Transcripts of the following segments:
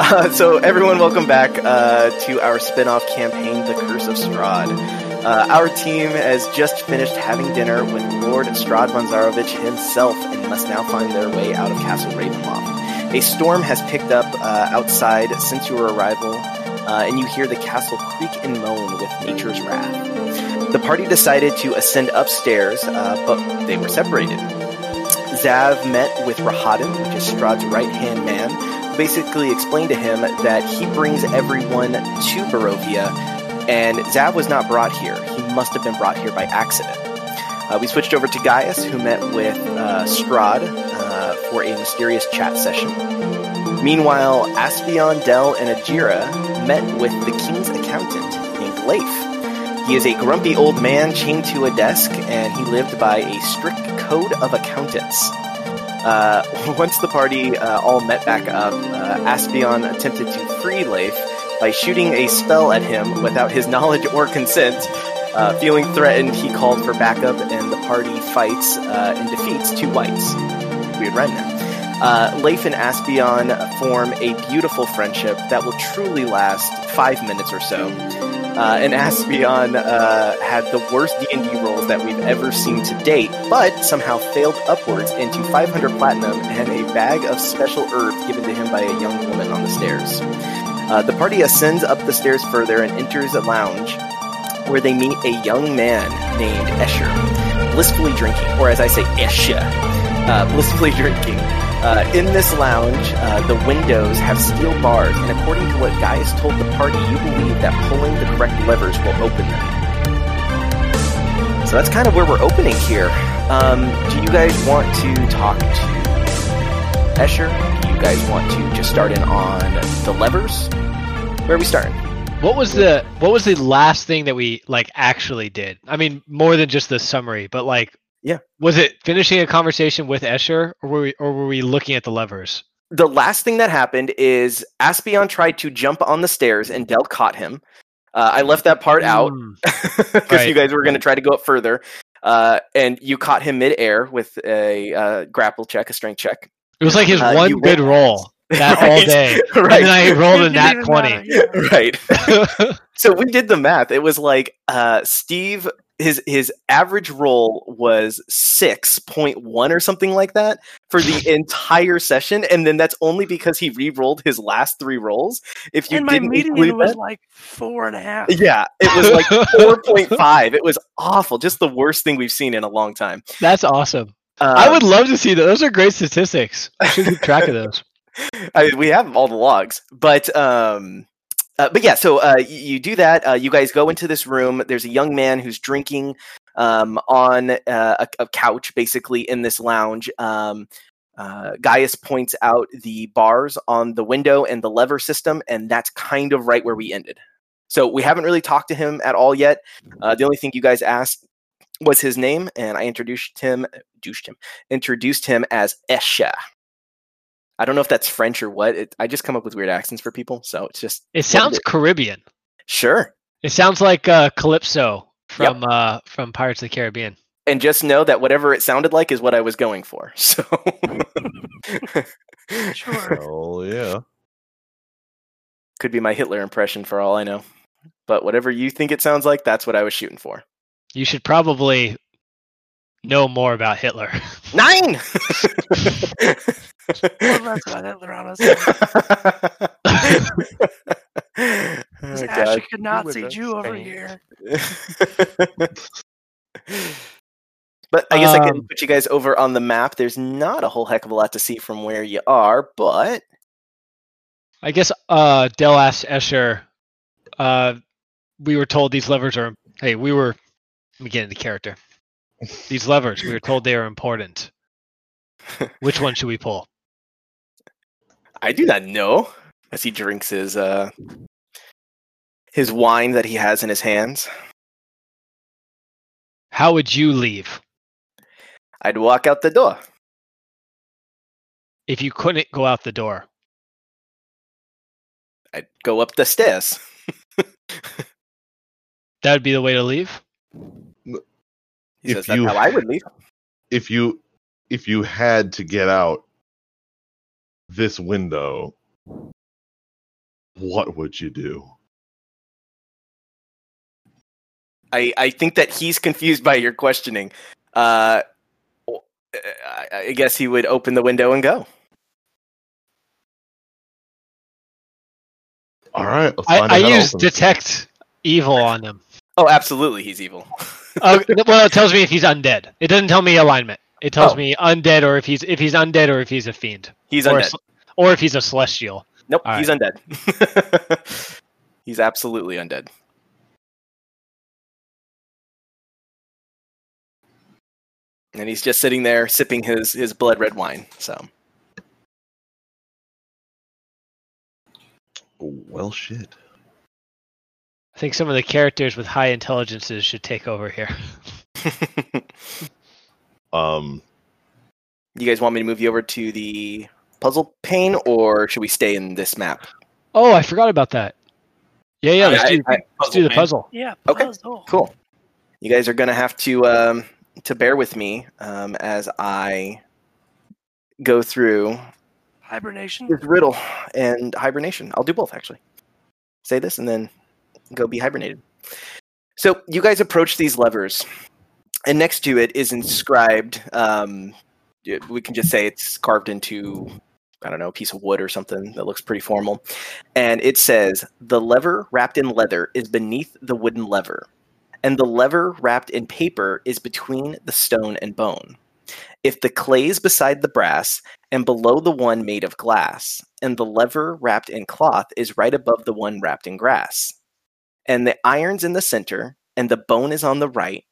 Uh, so, everyone, welcome back uh, to our spin off campaign, The Curse of Strahd. Uh, our team has just finished having dinner with Lord Strahd von Zarovich himself and must now find their way out of Castle Ravenloft. A storm has picked up uh, outside since your arrival, uh, and you hear the castle creak and moan with nature's wrath. The party decided to ascend upstairs, uh, but they were separated. Zav met with Rahadin, which is Strahd's right hand man, basically explained to him that he brings everyone to Barovia, and Zav was not brought here. He must have been brought here by accident. Uh, we switched over to Gaius, who met with uh, Strahd uh, for a mysterious chat session. Meanwhile, Aspion, Dell, and Ajira met with the king's accountant named Lief. He is a grumpy old man chained to a desk, and he lived by a strict code of accountants. Uh, once the party uh, all met back up, uh, Aspion attempted to free Lief by shooting a spell at him without his knowledge or consent. Uh, feeling threatened, he called for backup, and the party fights uh, and defeats two wights. Weird rhyme there. Uh, Lief and Aspion form a beautiful friendship that will truly last five minutes or so. Uh, and Aspion uh, had the worst D&D rolls that we've ever seen to date, but somehow failed upwards into 500 platinum and a bag of special herbs given to him by a young woman on the stairs. Uh, the party ascends up the stairs further and enters a lounge where they meet a young man named Escher, blissfully drinking, or as I say, Escher, uh, blissfully drinking. Uh, in this lounge, uh, the windows have steel bars, and according to what Gaius told the party, you believe that pulling the correct levers will open them. So that's kind of where we're opening here. Um, do you guys want to talk to Escher? Do you guys want to just start in on the levers? Where are we starting? What was the what was the last thing that we like actually did? I mean, more than just the summary, but like, Yeah. was it finishing a conversation with Escher, or were we or were we looking at the levers? the last thing that happened is Aspion tried to jump on the stairs and Dell caught him. Uh, I left that part out because Right. you guys were going to try to go up further. Uh, and you caught him midair with a uh, grapple check, a strength check. It was like his Uh, one good rolled- roll that all Right, day, right. and then I rolled a nat twenty. Right. so we did the math. It was like uh, Steve. His his average roll was six point one or something like that for the entire session, and then that's only because he re-rolled his last three rolls. If you and my didn't median was that- like four and a half. Yeah, it was like 4.5. It was awful. Just the worst thing we've seen in a long time. That's awesome. I Um, would love to see those. Those are great statistics. I should keep track of those. I mean, we have all the logs, but um, uh, but yeah. So uh, you do that. Uh, you guys go into this room. There's a young man who's drinking um, on uh, a, a couch, basically in this lounge. Um, uh, Gaius points out the bars on the window and the lever system, and that's kind of right where we ended. So we haven't really talked to him at all yet. Uh, the only thing you guys asked was his name, and I introduced him, introduced him, introduced him as Esha. I don't know if that's French or what. It, I just come up with weird accents for people, so it's just It sounds Caribbean. sure. It sounds like uh, Calypso from uh, from Pirates of the Caribbean. And just know that whatever it sounded like is what I was going for. So Sure. Oh yeah. could be my Hitler impression for all I know. But whatever you think it sounds like, that's what I was shooting for. You should probably know more about Hitler. Nine. Well, that's about Hitler, honestly. oh, This God. Ashika Nazi would Jew over here. but I guess I can Um, put you guys over on the map. There's not a whole heck of a lot to see from where you are, but I guess uh, Dell asked Escher. Uh, we were told these levers are. Hey, we were. Let me get into character. These levers, we were told they are important. Which one should we pull? I do not know. As he drinks his uh his wine that he has in his hands, How would you leave I'd walk out the door. if you couldn't go out the door? I'd go up the stairs. That would be the way to leave. He If says that's you how I would leave. If you if you had to get out this window, what would you do? I, I think that he's confused by your questioning. Uh, I, I guess he would open the window and go. All right, let's I, find I out use open detect evil on him. Oh, absolutely, he's evil. Oh, well, it tells me if he's undead. It doesn't tell me alignment. It tells Oh. me undead, or if he's if he's undead, or if he's a fiend, He's or, undead. ce- or if he's a celestial. Nope, All he's undead. he's absolutely undead. And he's just sitting there sipping his, his blood red wine. So oh, Well, shit. I think some of the characters with high intelligences should take over here. Um, you guys want me to move you over to the puzzle pane, or should we stay in this map? Oh, I forgot about that. Yeah, yeah. Let's, I- do, I- let's do the puzzle. Yeah. Okay, puzzle. Cool. You guys are gonna have to um, to bear with me um, as I go through Hibernation. this riddle and hibernation. I'll do both actually. Say this and then go be hibernated. So you guys approach these levers, and next to it is inscribed. Um, we can just say it's carved into I don't know a piece of wood or something that looks pretty formal, and it says the lever wrapped in leather is beneath the wooden lever, and the lever wrapped in paper is between the stone and bone. If the clay is beside the brass, and below the one made of glass, and the lever wrapped in cloth is right above the one wrapped in grass. And the iron's in the center, and the bone is on the right,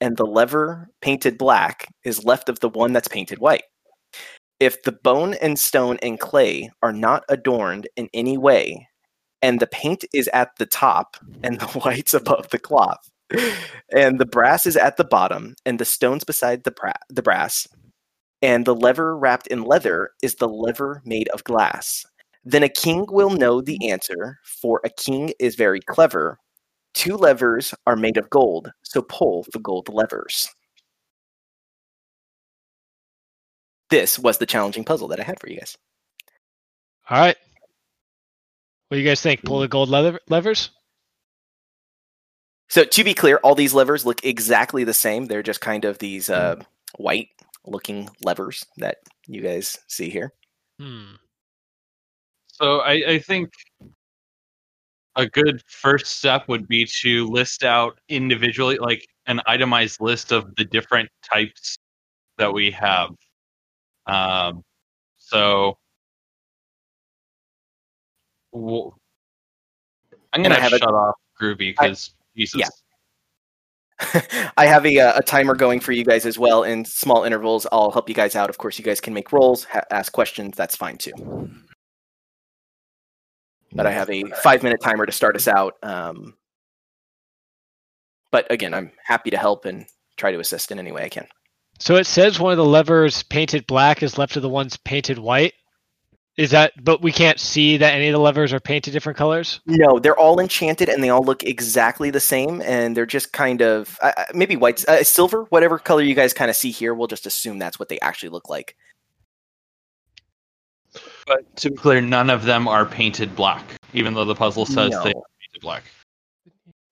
and the lever painted black is left of the one that's painted white. If the bone and stone and clay are not adorned in any way, and the paint is at the top and the white's above the cloth, and the brass is at the bottom, and the stones beside the, bra- the brass, and the lever wrapped in leather is the lever made of glass. Then a king will know the answer, for a king is very clever. Two levers are made of gold, so pull the gold levers. This was the challenging puzzle that I had for you guys. All right. What do you guys think? Pull the gold leather levers? So to be clear, all these levers look exactly the same. They're just kind of these uh, white looking levers that you guys see here. Hmm. So I, I think a good first step would be to list out individually, like an itemized list of the different types that we have. Um, so I'm gonna have a- shut off Groovy because Jesus. yeah. I have a, uh, a timer going for you guys as well in small intervals. I'll help you guys out. Of course, you guys can make rolls, ha- ask questions. That's fine too. But I have a five minute timer to start us out. Um, but again, I'm happy to help and try to assist in any way I can. So it says one of the levers painted black is left of the ones painted white. Is that? But we can't see that any of the levers are painted different colors. No, they're all enchanted and they all look exactly the same, and they're just kind of uh, maybe white, uh, silver, whatever color you guys kind of see here. We'll just assume that's what they actually look like. But to be clear, none of them are painted black, even though the puzzle says No. they are painted black.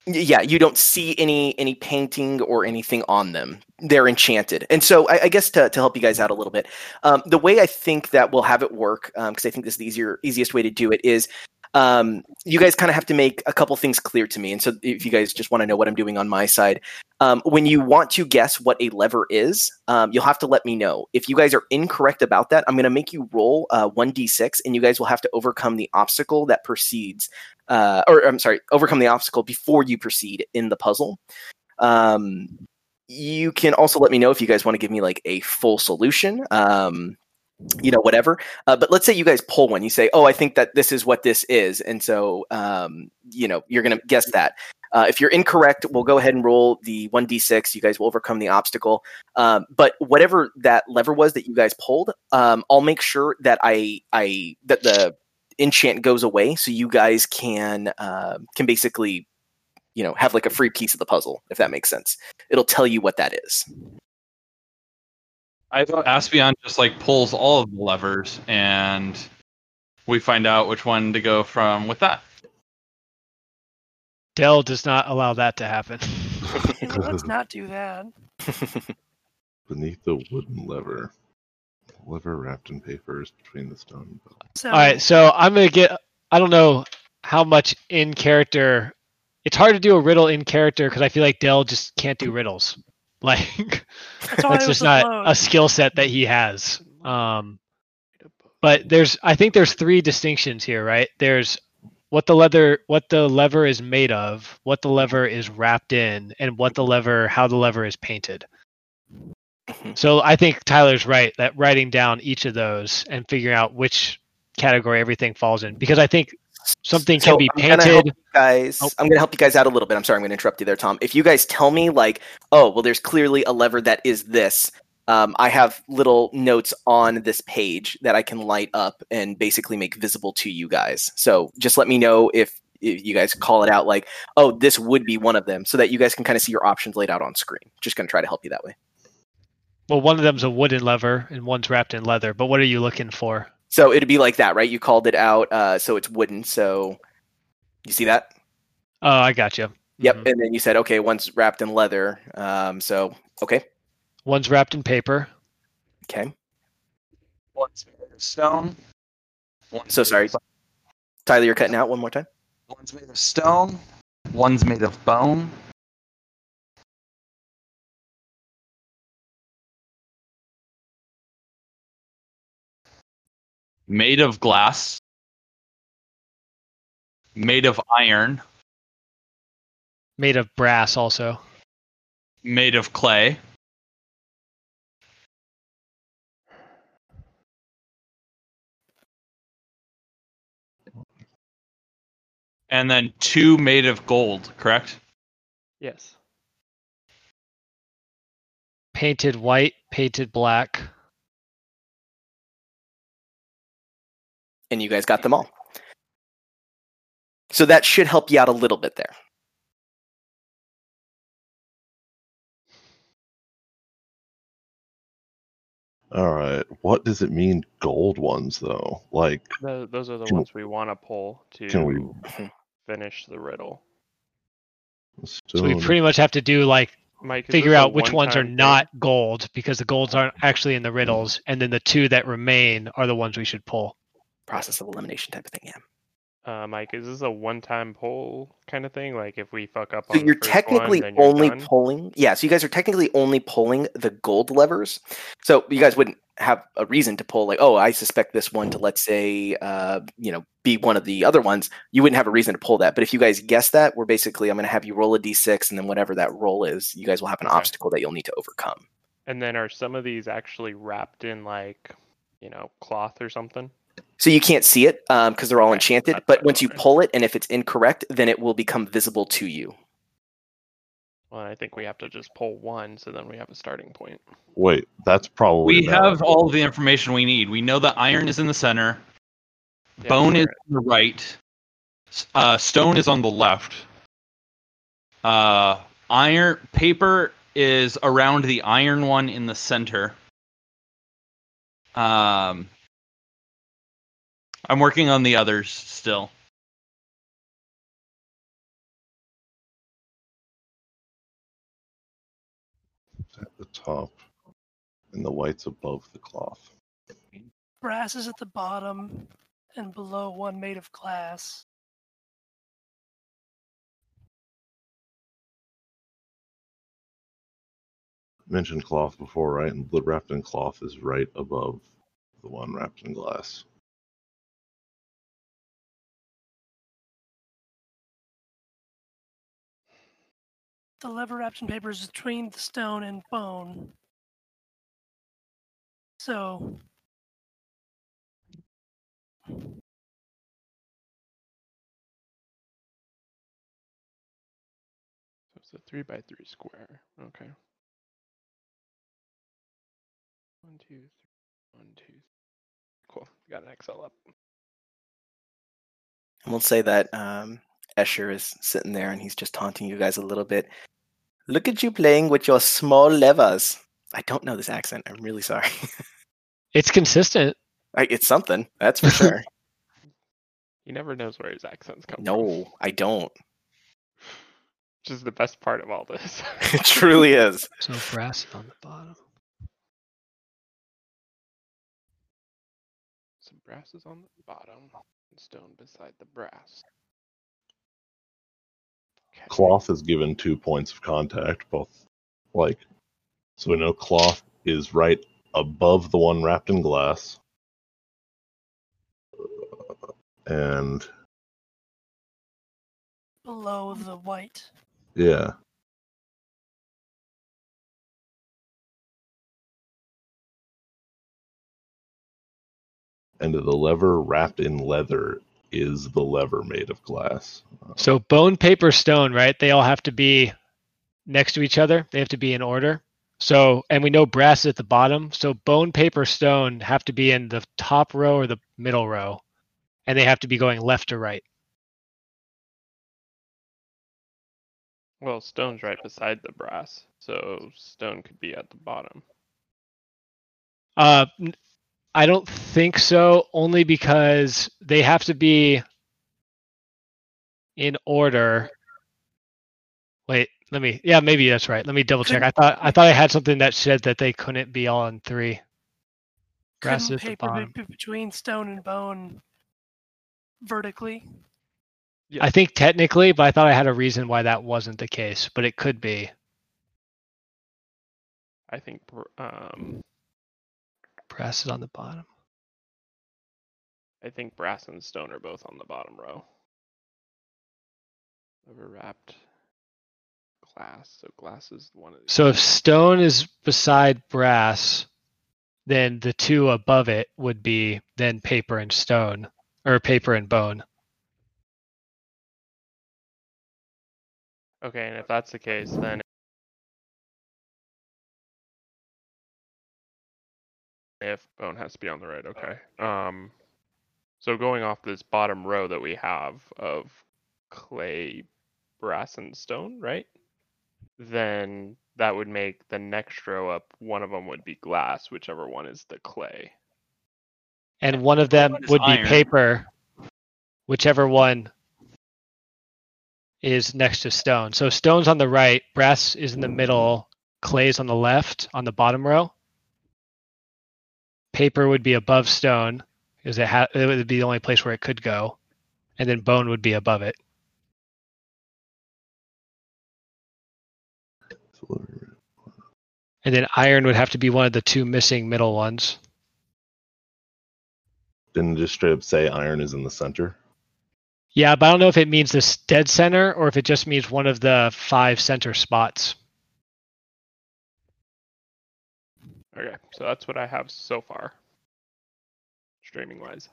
Yeah, you don't see any any painting or anything on them. They're enchanted, and so I, I guess to, to help you guys out a little bit, um, the way I think that we'll have it work, because I think this is the easier easiest way to do it, is um, you guys kind of have to make a couple things clear to me. And so, if you guys just want to know what I'm doing on my side, um, when you want to guess what a lever is, um, you'll have to let me know. If you guys are incorrect about that, I'm going to make you roll uh, 1d6, and you guys will have to overcome the obstacle that precedes uh, or I'm sorry, overcome the obstacle before you proceed in the puzzle. Um, you can also let me know if you guys want to give me like a full solution. Um, you know, whatever. Uh, but let's say you guys pull one. You say, "Oh, I think that this is what this is," and so um, you know you're going to guess that. Uh, if you're incorrect, we'll go ahead and roll the 1d6. You guys will overcome the obstacle. Um, but whatever that lever was that you guys pulled, um, I'll make sure that I I that the enchant goes away so you guys can uh, can basically you know have like a free piece of the puzzle if that makes sense it'll tell you what that is I thought Aspion just like pulls all of the levers and we find out which one to go from with that. Dell does not allow that to happen. Let's not do that. Beneath the wooden lever. Lever wrapped in papers between the stone. and bone. So, All right, so I'm gonna get. I don't know how much in character. It's hard to do a riddle in character because I feel like Dell just can't do riddles. Like That's why that's it was just not afloat. a skill set that he has. Um, but there's, I think there's three distinctions here, right? There's what the leather, what the lever is made of, what the lever is wrapped in, and what the lever, how the lever is painted. Mhm. So I think Tyler's right that writing down each of those and figuring out which category everything falls in, because I think something So can be I'm gonna painted. guys. Oh. I'm gonna help you guys out a little bit. I'm sorry, I'm gonna interrupt you there, Tom. If you guys tell me like, oh, well, there's clearly a lever that is this. Um, I have little notes on this page that I can light up and basically make visible to you guys. So just let me know if, if you guys call it out like, oh, this would be one of them, so that you guys can kind of see your options laid out on screen. Just gonna try to help you that way. Well, one of them's a wooden lever and one's wrapped in leather. But what are you looking for? So it'd be like that, right? You called it out, uh, so it's wooden. So you see that? Oh, I got you. Yep. And then you said, okay, one's wrapped in leather. Um, so okay, One's wrapped in paper. okay. One's made of stone. One's So sorry. Tyler, you're cutting out one more time. One's made of stone. One's made of bone. Made of glass. Made of iron. Made of brass, also. Made of clay. And then two made of gold, correct? Yes. Painted white, painted black. And you guys got them all. So that should help you out a little bit there. All right. What does it mean, gold ones though? Like, Tho- those are the ones we want to pull to can we- finish the riddle. So we pretty much have to do like Mike, figure out which ones are thing? not gold because the golds aren't actually in the riddles, and then the two that remain are the ones we should pull. Process of elimination type of thing. Yeah. Uh, Mike, is this a one-time poll kind of thing? Like if we fuck up So on you're technically one, you're only done? pulling. Yeah. So you guys are technically only pulling the gold levers. So you guys wouldn't have a reason to pull like, oh, I suspect this one to let's say, uh, you know, be one of the other ones. You wouldn't have a reason to pull that. But if you guys guess that, we're basically I'm going to have you roll a d6, and then whatever that roll is, you guys will have an Okay. obstacle that you'll need to overcome. And then are some of these actually wrapped in like, you know, cloth or something? So you can't see it because they're all Okay, enchanted. that's But once you pull it, and if it's incorrect, then it will become visible to you. Well, I think we have to just pull one, so then we have a starting point. Wait, that's probably. We not- have all the information we need. We know that iron is in the center, Yeah, bone is on the right, uh, stone is on the left. Uh, iron paper is around the iron one in the center. Um, I'm working on the others still. at the top, and the white's above the cloth. brass is at the bottom, and below one made of glass. Mentioned cloth before, right? And the wrapped in cloth is right above the one wrapped in glass. The lever wrapped in paper is between the stone and bone. So So it's a three by three square. Okay. One, two, three. One, two. three. Cool. Got an Excel up. And we'll say that um, Escher is sitting there and he's just taunting you guys a little bit. Look at you playing with your small levers. I don't know this accent. I'm really sorry. It's consistent. I, it's something, that's for sure. He never knows where his accents come from. No, I don't. Which is the best part of all this. It truly is. So brass on the bottom. Some brass is on the bottom, and stone beside the brass. Cloth is given two points of contact, both like so we know cloth is right above the one wrapped in glass. And Below the white. yeah. And the lever wrapped in leather is the lever made of glass. So bone, paper, stone, right? They all have to be next to each other. They have to be in order. So, and we know brass is at the bottom. So bone, paper, stone have to be in the top row or the middle row, and they have to be going left to right. Well, stone's right beside the brass, so stone could be at the bottom. Uh, n- I don't think so. Only because they have to be in order. Wait, let me. Yeah, maybe that's right. Let me double check. I thought I thought I had something that said that they couldn't be all in three. Brass Couldn't at the be- bottom. between stone and bone vertically. I think technically, but I thought I had a reason why that wasn't the case, but it could be. I think um, Brass is on the bottom. I think brass and stone are both on the bottom row. Lever wrapped glass, so glass is one of these. So if stone is beside brass, then the two above it would be then paper and stone, or paper and bone. Okay, and if that's the case, then if bone has to be on the right, okay. Um, so going off this bottom row that we have of clay, brass, and stone, right? Then that would make the next row up. One of them would be glass, whichever one is the clay. And one of them What is would be paper, whichever one is next to stone. So stone's on the right, brass is in the middle, clay's on the left on the bottom row. Paper would be above stone, because it, ha- it would be the only place where it could go, and then bone would be above it. And then iron would have to be one of the two missing middle ones. Didn't it just straight up say iron is in the center. Yeah, but I don't know if it means this dead center or if it just means one of the five center spots. Okay, so that's what I have so far, streaming wise.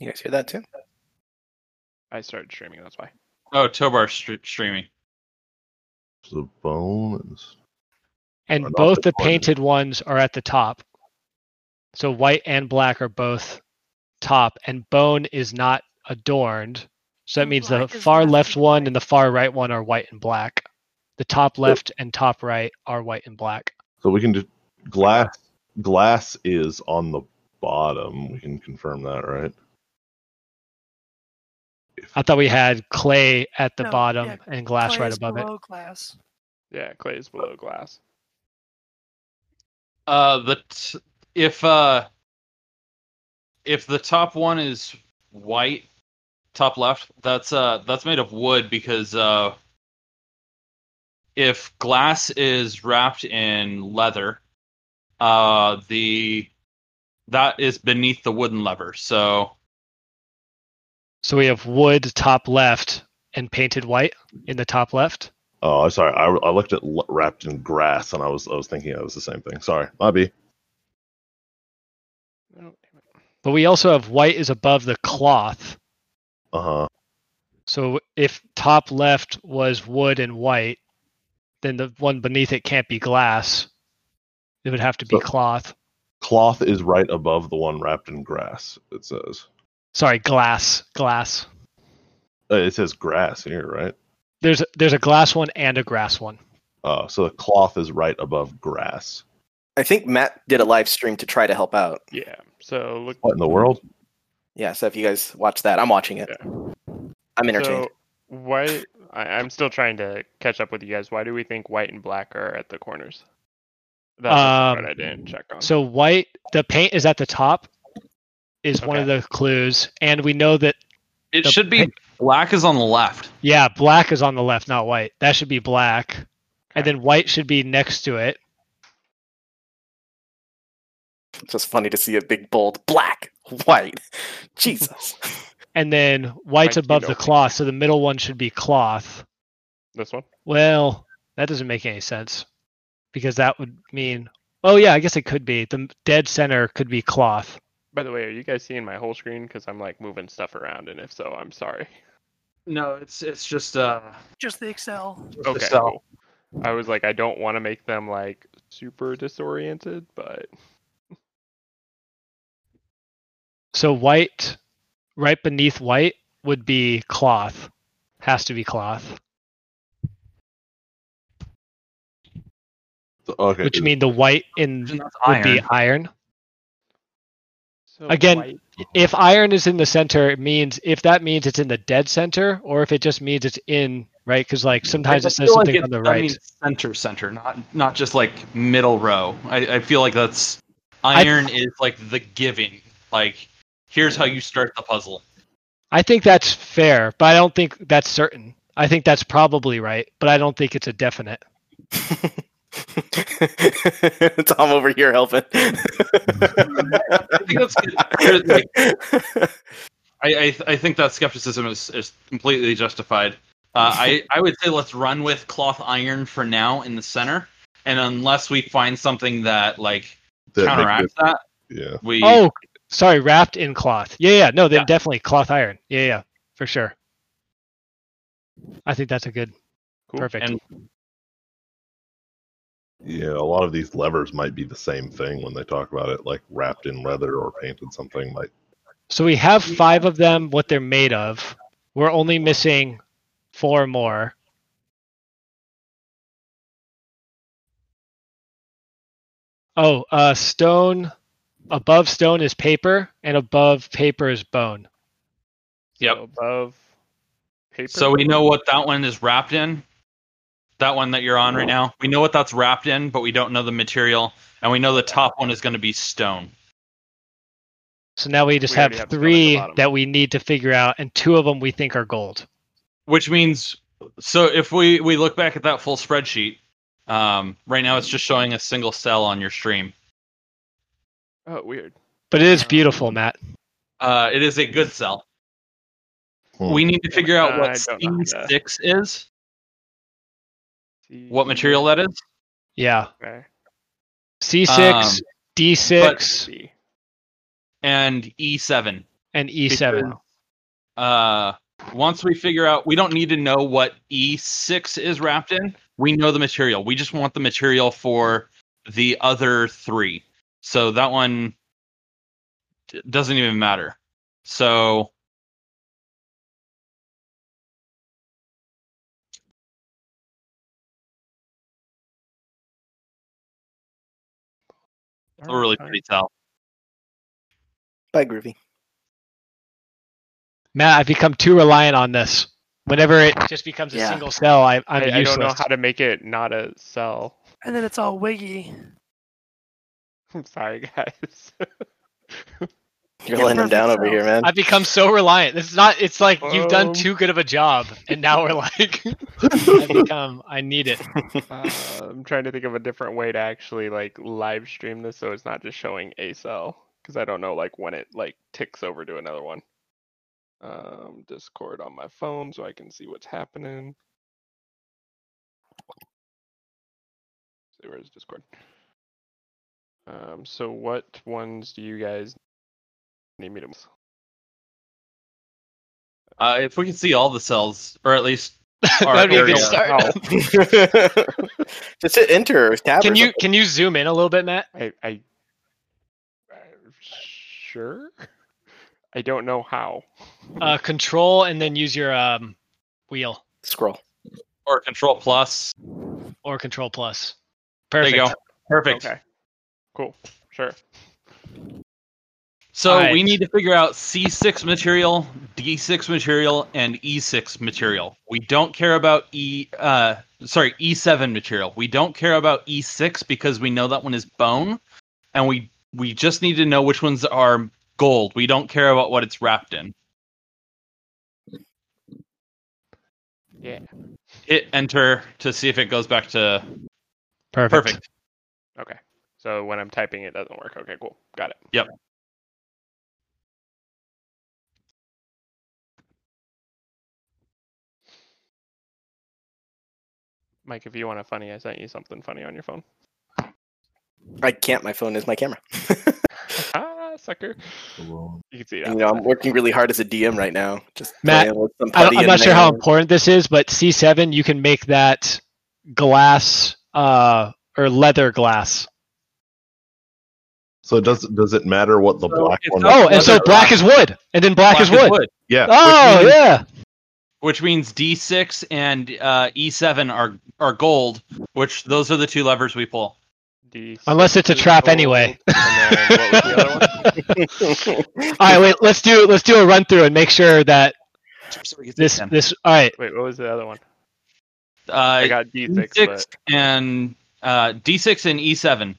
You guys hear that too? I started streaming, that's why. Oh, Tobar str- streaming. The bones. And both the the corner. painted ones are at the top. So white and black are both top, and bone is not adorned. So that means the black is far left left one and the far right one are white and black. The top left and top right are white and black. So we can just glass glass is on the bottom. We can confirm that, right? I thought we had clay at the No, bottom yeah, and glass Clay right is above it. glass. Yeah, clay is below glass. Uh, the t- if uh, if the top one is white, top left, that's uh, that's made of wood because uh, if glass is wrapped in leather, uh, the that is beneath the wooden lever. So So we have wood top left and painted white in the top left. Oh, sorry. I, I looked at l- wrapped in grass, and I was I was thinking it was the same thing. Sorry, my B. Oh, damn it. But we also have white is above the cloth. Uh huh. So if top left was wood and white, then the one beneath it can't be glass. It would have to be So- cloth. Cloth is right above the one wrapped in grass. It says. Sorry, glass. Glass. Uh, It says grass here, right? There's there's a glass one and a grass one. Oh, so the cloth is right above grass. I think Matt did a live stream to try to help out. Yeah, so look. What in the world? Yeah, so if you guys watch that, I'm watching it. I'm entertained. So why? I, I'm still trying to catch up with you guys. Why do we think white and black are at the corners? That's the Um, part I didn't check on. So white, the paint is at the top, is one of the clues, and we know that It should be pic- black is on the left. yeah, black is on the left, not white. That should be black, and then white should be next to it. It's just funny to see a big bold black, white. Jesus. And then white's above the cloth, so the middle one should be cloth. this one. Well, that doesn't make any sense because that would mean. Oh yeah, I guess it could be. The dead center could be cloth. By the way, are you guys seeing my whole screen? Because I'm like moving stuff around, and if so, I'm sorry. No, it's it's just uh Just the Excel. Okay. Excel. cool. I was like, I don't want to make them like super disoriented, but So white, right beneath white would be cloth. Has to be cloth, okay. which mean the white in would iron. be iron. so Again, white- If iron is in the center, it means if that means it's in the dead center, or if it just means it's in right, because like sometimes I it says feel like something it- on the that right. means center, center, not not just like middle row. I, I feel like that's iron is like the giving. Like here's how you start the puzzle. I think that's fair, but I don't think that's certain. I think that's probably right, but I don't think it's a definite. Tom over here helping. I think that's good. Like, I, I I think that skepticism is, is completely justified. Uh, I I would say let's run with cloth iron for now in the center, and unless we find something that like That counteracts that, Yeah. we Oh, sorry, wrapped in cloth. Yeah, yeah, no, then Yeah. definitely cloth iron. Yeah, yeah, for sure. I think that's a good, Cool. perfect. and Yeah, a lot of these levers might be the same thing when they talk about it, like wrapped in leather or painted something. Like, So we have five of them, what they're made of. We're only missing four more. Oh, uh, stone. Above stone is paper, and above paper is bone. Yep. so above paper. So we know what that one is wrapped in. That one that you're on right now. We know what that's wrapped in, but we don't know the material. And we know the top one is going to be stone. So now we just We have have stone at the three that we need to figure out, and two of them we think are gold. Which means, so if we, we look back at that full spreadsheet, um, right now it's just showing a single cell on your stream. Oh, weird. But it is beautiful, Matt. Uh, it is a good cell. hmm. We need to figure out Uh, what don't know how to- C6 is, what material that is. Yeah. Okay. C6, Um, D6, and E7. and E E7. uh once we figure out we don't need to know what e6 is wrapped in we know the material we just want the material for the other three so that one doesn't even matter so it's a really Alright. pretty tell Bye, Groovy. Matt, I've become too reliant on this. Whenever it just becomes a Yeah. single cell, I, I'm I, I don't know how to make it not a cell. And then it's all wiggy. I'm sorry, guys. You're Yeah, letting him down over here, man. I've become so reliant. It's not. It's like you've done Um. too good of a job, and now we're like, I become. I need it. uh, I'm trying to think of a different way to actually like live stream this so it's not just showing a cell because I don't know like when it like ticks over to another one. Um, Discord on my phone so I can see what's happening. See where's Discord? Um, so what ones do you guys need me to? uh if we can see all the cells or at least our That'd be a good area. start. Just hit enter or tab. Can or you something. can you zoom in a little bit, Matt? I, I, uh, sure. I don't know how. Uh, control and then use your um, wheel scroll? or control plus or control plus. there Perfect. you go perfect Okay. Cool. Sure. So Alright. we need to figure out C6 material, D6 material, and E6 material. We don't care about E uh sorry, E7 material. We don't care about E6 because we know that one is bone and we we just need to know which ones are gold. We don't care about what it's wrapped in. Yeah. Hit enter to see if it goes back to Perfect. perfect. Okay. So when I'm typing, it doesn't work. Okay, cool. Got it. Yep. Mike, if you want a funny, I sent you something funny on your phone. I can't. My phone is my camera. ah, sucker. You can see it. you know, I'm working really hard as a DM right now. Just Matt, with some putty I'm not sure how important this is, but C7 you can make that glass uh, or leather glass. So does does it matter what the So black it's one? not- Oh, and so black is wood, and then black, is wood. yeah. Oh, means- yeah. Which means D6 and uh, E7 are are gold, which those are the two levers we pull. D Unless it's a trap gold, anyway. And then what was the other one? All right, wait. Let's do let's do a run through and make sure that this this. All right, Wait, what was the other one? uh, I got D6, D6 but and uh, D6 and E7.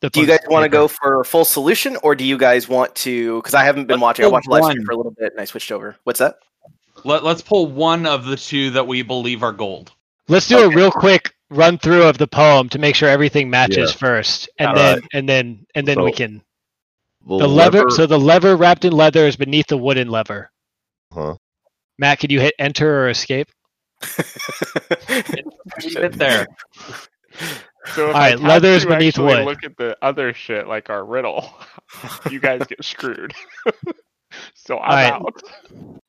The Do you guys want to go for a full solution, or do you guys want to? Because I haven't been Let's watching. I watched live stream for a little bit, and I switched over. What's that? Let, let's pull one of the two that we believe are gold. Let's do a real quick run through of the poem to make sure everything matches Yeah. first, and All then right. and then and then we can the lever. So the lever wrapped in leather is beneath the wooden lever. Huh. Matt, could you hit enter or escape? Leave it there. so if All I right, have leather is beneath wood. Look at the other shit like our riddle. you guys get screwed. so I'm right. out.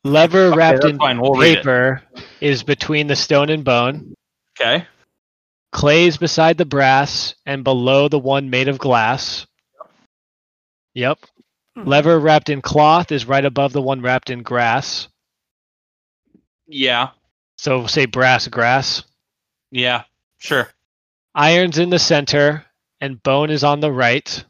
Lever Okay, wrapped that's in fine. We'll paper is between the stone and bone. Okay. Clay is beside the brass and below the one made of glass. Yep. Mhm. Lever wrapped in cloth is right above the one wrapped in grass. Yeah. So say brass grass. Yeah. Sure. Iron's in the center and bone is on the right.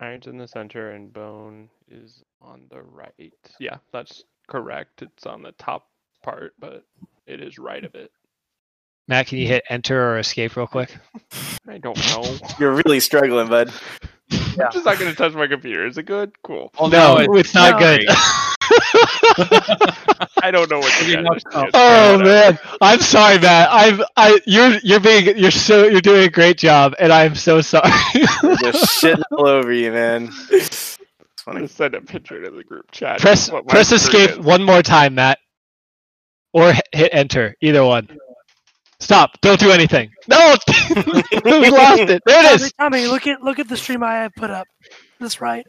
Iron's in the center and bone is on the right. Yeah, that's correct. It's on the top part, but it is right of it. Matt, can you hit enter or escape real quick? I don't know. You're really struggling, bud. I'm just not going to touch my computer. Is it good? Cool. Well, no, it- it's not no. good. I don't know what Maybe you not- guys oh man, I'm sorry, Matt. I'm I you're you're being you're so you're doing a great job, and I'm so sorry. We're just shitting all over you, man. It's I'm funny. going to send a picture to the group chat. press of what my press escape is. one more time, Matt, or h- hit enter. Either one. Stop! Don't do anything. No, we lost it. There it is. Tommy, look at look at the stream I have put up. This right?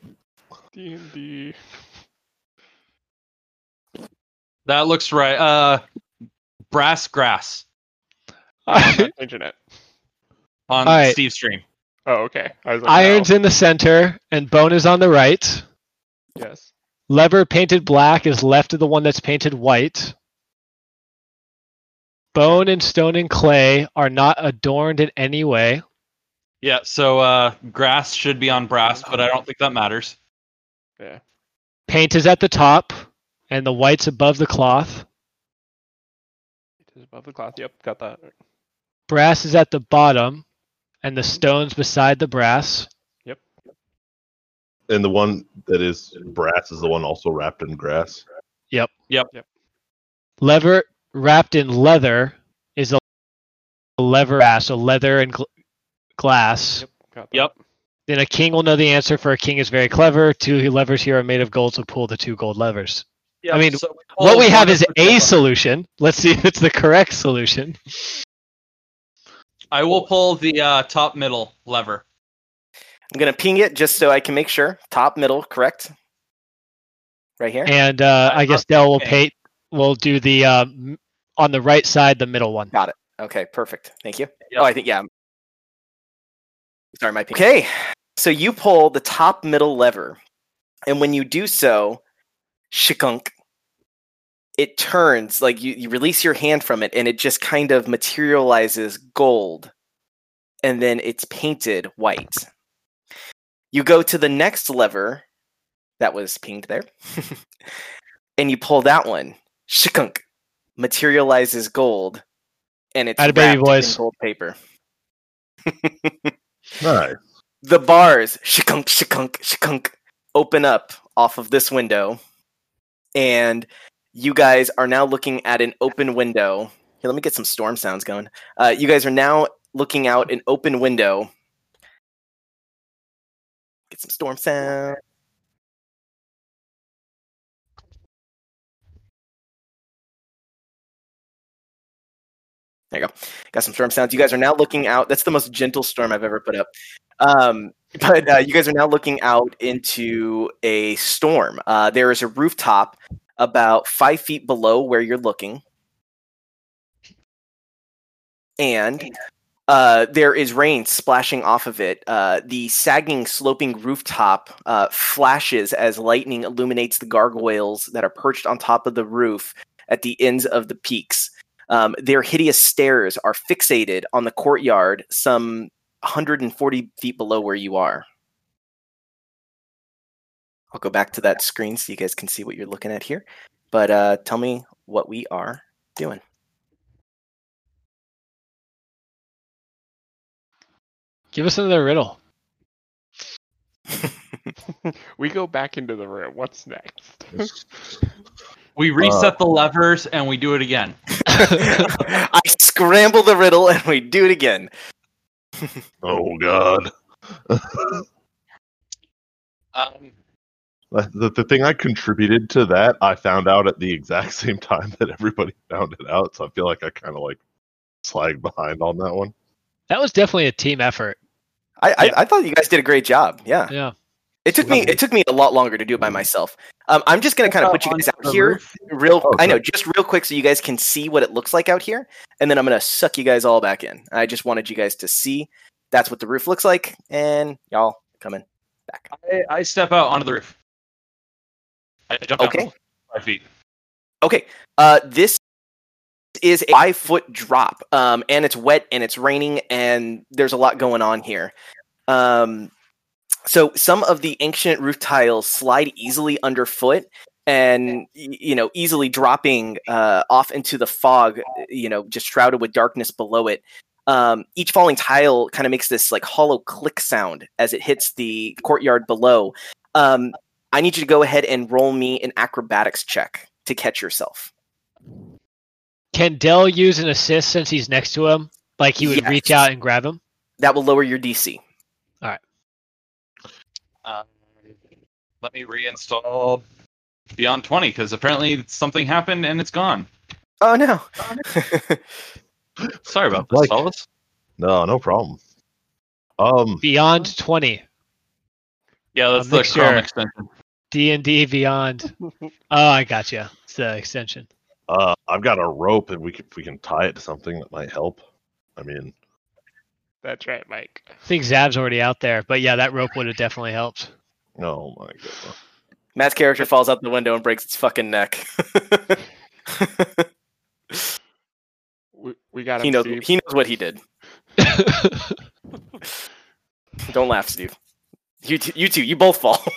D&D. That looks right. Uh, brass grass I'm it. on Alright. Steve's stream. Oh, okay. I was like, Iron's no. in the center and bone is on the right. Yes. Lever painted black is left of the one that's painted white. Bone and stone and clay are not adorned in any way. Yeah. So uh, grass should be on brass, but I don't think that matters. Yeah. Paint is at the top, and the white's above the cloth. It is above the cloth. Yep, got that. Brass is at the bottom, and the stone's beside the brass. Yep. And the one that is brass is the one also wrapped in grass. Yep. Yep. Yep. Lever wrapped in leather is a lever ass, so leather and gl- glass. Yep. Yep. Then a king will know the answer, for a king is very clever. Two levers here are made of gold, so pull the two gold levers. Yeah, I mean, so what we have is a two. solution. Let's see if it's the correct solution. I will pull the uh, top middle lever. I'm gonna ping it just so I can make sure. Top, middle, correct. Right here. And uh, I guess Dell will Okay. pay. Will do the um, on the right side, the middle one. Got it. Okay, perfect. Thank you. Yep. Oh, I think yeah. Sorry, my ping. Okay, so you pull the top middle lever, and when you do so, shikunk, it turns like you, you release your hand from it, and it just kind of materializes gold, and then it's painted white. You go to the next lever that was pinged there, and you pull that one. Shikunk materializes gold, and it's Atta baby wrapped boys. in gold paper. Nice. the bars shikunk shikunk shikunk open up off of this window and you guys are now looking at an open window here let me get some storm sounds going uh, you guys are now looking out an open window get some storm sound there you go got some storm sounds you guys are now looking out that's the most gentle storm i've ever put up um, but uh, you guys are now looking out into a storm. Uh, there is a rooftop about five feet below where you're looking, and uh, there is rain splashing off of it. Uh, the sagging, sloping rooftop uh, flashes as lightning illuminates the gargoyles that are perched on top of the roof at the ends of the peaks. Um, their hideous stares are fixated on the courtyard, some 140 feet below where you are. I'll go back to that screen so you guys can see what you're looking at here. But uh, tell me what we are doing. Give us another riddle. we go back into the room. What's next? We reset the levers and we do it again. I scramble the riddle and we do it again. Oh God. Um, The, the thing I contributed to that, I found out at the exact same time that everybody found it out. So I feel like I kind of like slagged behind on that one. That was definitely a team effort. I, Yeah. I, I thought you guys did a great job. Yeah, Yeah. it took me it took me a lot longer to do it by myself. Um, I'm just gonna kind of put you guys out here, roof. real. Oh, I know, just real quick, so you guys can see what it looks like out here, and then I'm gonna suck you guys all back in. I just wanted you guys to see that's what the roof looks like, and y'all coming back. I, I step out onto the roof. I jump down Okay. five feet. Okay, uh, this is a five foot drop, um, and it's wet and it's raining, and there's a lot going on here. Um, so some of the ancient roof tiles slide easily underfoot, and you know, easily dropping uh, off into the fog. You know, just shrouded with darkness below it. Um, each falling tile kind of makes this like hollow click sound as it hits the courtyard below. Um, I need you to go ahead and roll me an acrobatics check to catch yourself. Can Dell use an assist since he's next to him? Like he would reach out and grab him? That will lower your DC. Um, let me reinstall Beyond 20 because apparently something happened and it's gone. Oh no. Sorry about this, Like- fellas. No, no problem. Um, Beyond 20. Yeah, that's A the mixture. Chrome extension. D&D Beyond. Oh, I got you. It's the extension. uh, I've got a rope, and we can we can tie it to something that might help. I mean, That's right, Mike. I think Zav's already out there, but yeah, that rope would have definitely helped. oh my god. Matt's character falls out the window and breaks its fucking neck. We, we got him, he knows. Steve. He knows what he did. Don't laugh, Steve. You two, you two, you both fall.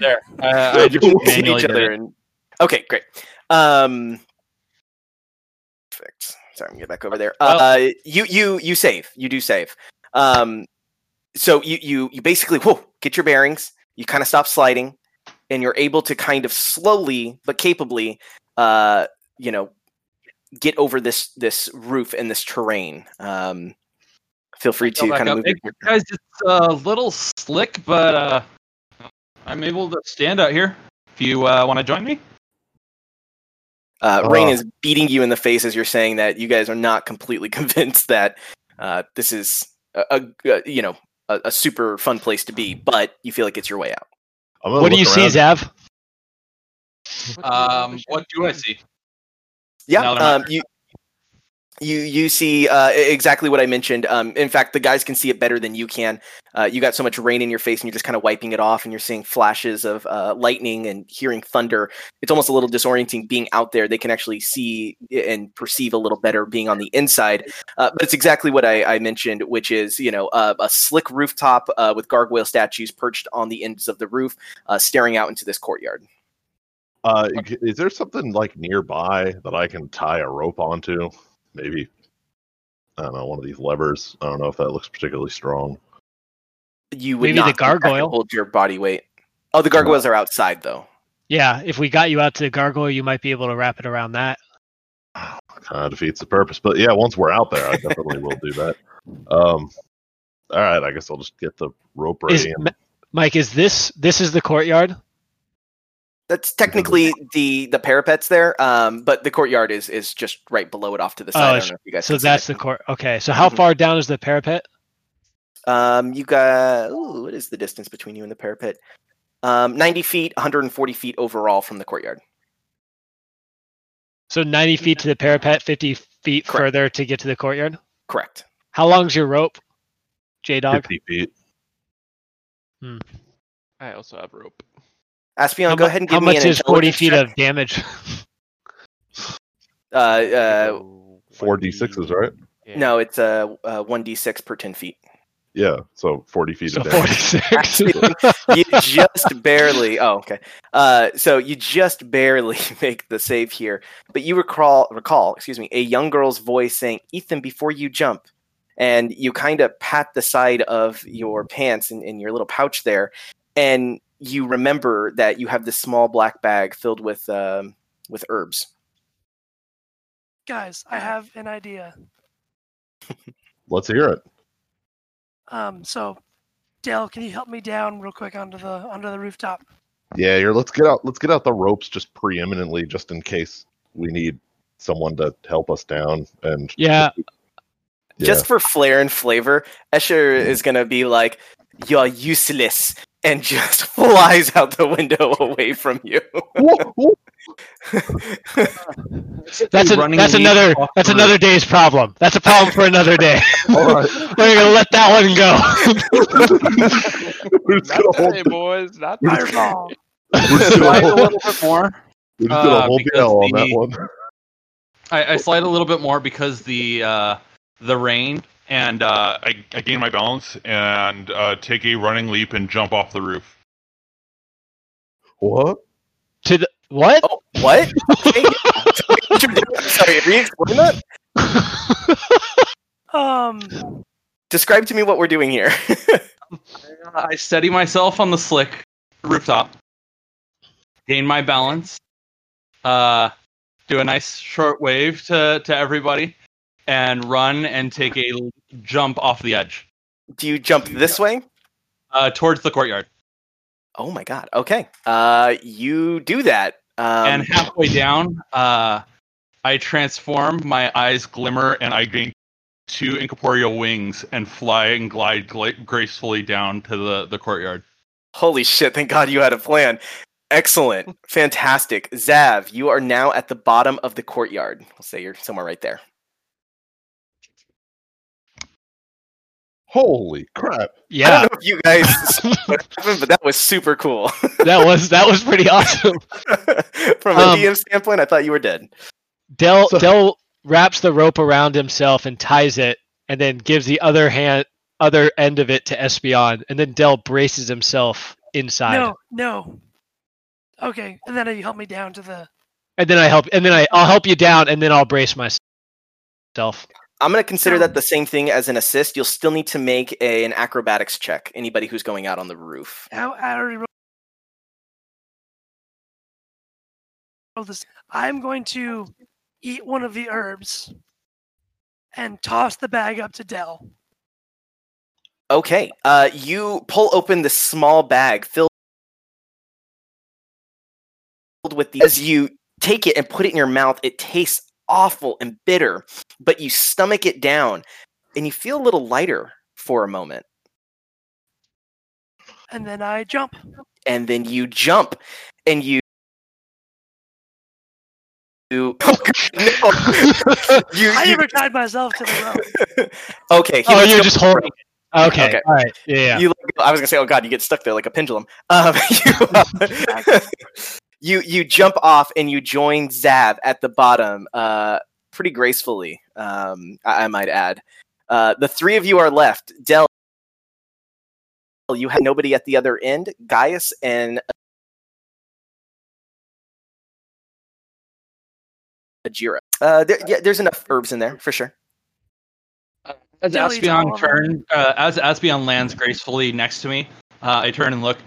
There. Uh, I just You each other and- Okay, great. Um, perfect. Sorry, I'm gonna get back over there. Uh, you you you save. You do save. Um, so you you you basically whoa get your bearings. You kind of stop sliding, and you're able to kind of slowly but capably, uh, you know, get over this this roof and this terrain. Um, feel free to kind of move. Hey, your- guys, it's a little slick, but uh, I'm able to stand out here. If you uh, want to join me, Uh, Rain Oh. is beating you in the face as you're saying that you guys are not completely convinced that uh, this is a, a, a you know a, a super fun place to be, but you feel like it's your way out. What do look you see, around. Zav? um, what do I see? Yeah, Now that I'm um, you you you see uh, exactly what I mentioned. Um, in fact, the guys can see it better than you can. Uh, you got so much rain in your face, and you're just kind of wiping it off, and you're seeing flashes of uh, lightning and hearing thunder. It's almost a little disorienting being out there. They can actually see and perceive a little better being on the inside. Uh, but it's exactly what I, I mentioned, which is you know uh, a slick rooftop uh, with gargoyle statues perched on the ends of the roof, staring out into this courtyard. Is there something like nearby that I can tie a rope onto? Maybe I don't know one of these levers. I don't know if that looks particularly strong. You would Maybe the not think gargoyle? hold your body weight. Oh, the gargoyles are outside though. Yeah, if we got you out to the gargoyle, you might be able to wrap it around that. Kind of defeats the purpose, but yeah, once we're out there, I definitely will do that. Um, all right, I guess I'll just get the rope Is, ready. and- Mike, is this this is the courtyard? That's technically the the parapets there, um, but the courtyard is is just right below it, off to the side. I Oh, don't know if you guys So can see that's it. the court. Okay, so how Mhm. far down is the parapet? Um, you got ooh, what is the distance between you and the parapet? Um, ninety feet, one hundred and forty feet overall from the courtyard. So 90 feet to the parapet, 50 feet Correct. further to get to the courtyard. Correct. How long's your rope, J Dog? 50 feet. I also have rope. Aspion, How, go ahead and give me an. How much is 40 feet check. of damage? Uh, uh, Four 1D d6s, right? yeah. no, it's uh, uh, one d six per ten feet. Yeah, so 40 feet So of damage. 46. you just barely oh okay uh so you just barely make the save here but you recall recall excuse me a young girl's voice saying ethan before you jump and you kind of pat the side of your pants in, in your little pouch there and you remember that you have this small black bag filled with um with herbs Guys, I have an idea. Let's hear it. Um, so, Dale, can you help me down real quick onto the onto the rooftop? Yeah, here. Let's get out. Let's get out the ropes just preeminently, just in case we need someone to help us down. And yeah, yeah. just for flair and flavor escher is gonna be like you're useless and just flies out the window away from you Whoa, whoa. that's a, that's another that's another day's problem. That's a problem for another day. All right, We're gonna let that one go. we're just Not today, The, boys. Not We're today. just- we're Slide a little bit more. we're just gonna uh, hold the on that one. I, I slide a little bit more because the uh, the rain and uh, I, I gain my balance and uh, take a running leap and jump off the roof. What? to the what? oh what okay. sorry re-explain that Um, describe to me what we're doing here I steady myself on the slick rooftop, gain my balance, uh, do a nice short wave to, to everybody, and run and take a jump off the edge do you jump this way uh, towards the courtyard. oh my god okay uh you do that um, and halfway down, uh, I transform, my eyes glimmer, and I gain two incorporeal wings and fly and glide gla- gracefully down to the, the courtyard. Holy shit, thank God you had a plan. Excellent. Fantastic. Zav, you are now at the bottom of the courtyard. We'll say you're somewhere right there. Holy crap! Yeah, I Yeah, don't know if you guys saw what happened, but that was super cool. that was that was pretty awesome. From a Um, DM standpoint, I thought you were dead. Dell So- Dell wraps the rope around himself and ties it, and then gives the other hand other end of it to Espeon, and then Dell braces himself inside, no, no. Okay, and then you help me down to the. and then I help, and then I I'll help you down, and then I'll brace myself. I'm going to consider that the same thing as an assist. You'll still need to make a, an acrobatics check. Anybody who's going out on the roof. How I already rolled this. I'm going to eat one of the herbs and toss the bag up to Dell. Okay. Uh, you pull open the small bag filled with the. As you take it and put it in your mouth, it tastes awful and bitter, but you stomach it down and you feel a little lighter for a moment. And then I jump. And then you jump and you Oh, no. you, I you- never tied myself to the rope. okay. Oh, you're just holding. it. Okay. Okay. All right. Yeah. yeah. You, I was gonna say, oh god, you get stuck there like a pendulum. Um, you, uh, you you jump off and you join Zav at the bottom, uh, pretty gracefully. Um, I, I might add. Uh, the three of you are left. Del, you have nobody at the other end. Gaius and Ajira. Uh, there, yeah, there's enough herbs in there for sure. As Aspion turn, uh, as Aspion lands gracefully next to me, uh, I turn and look.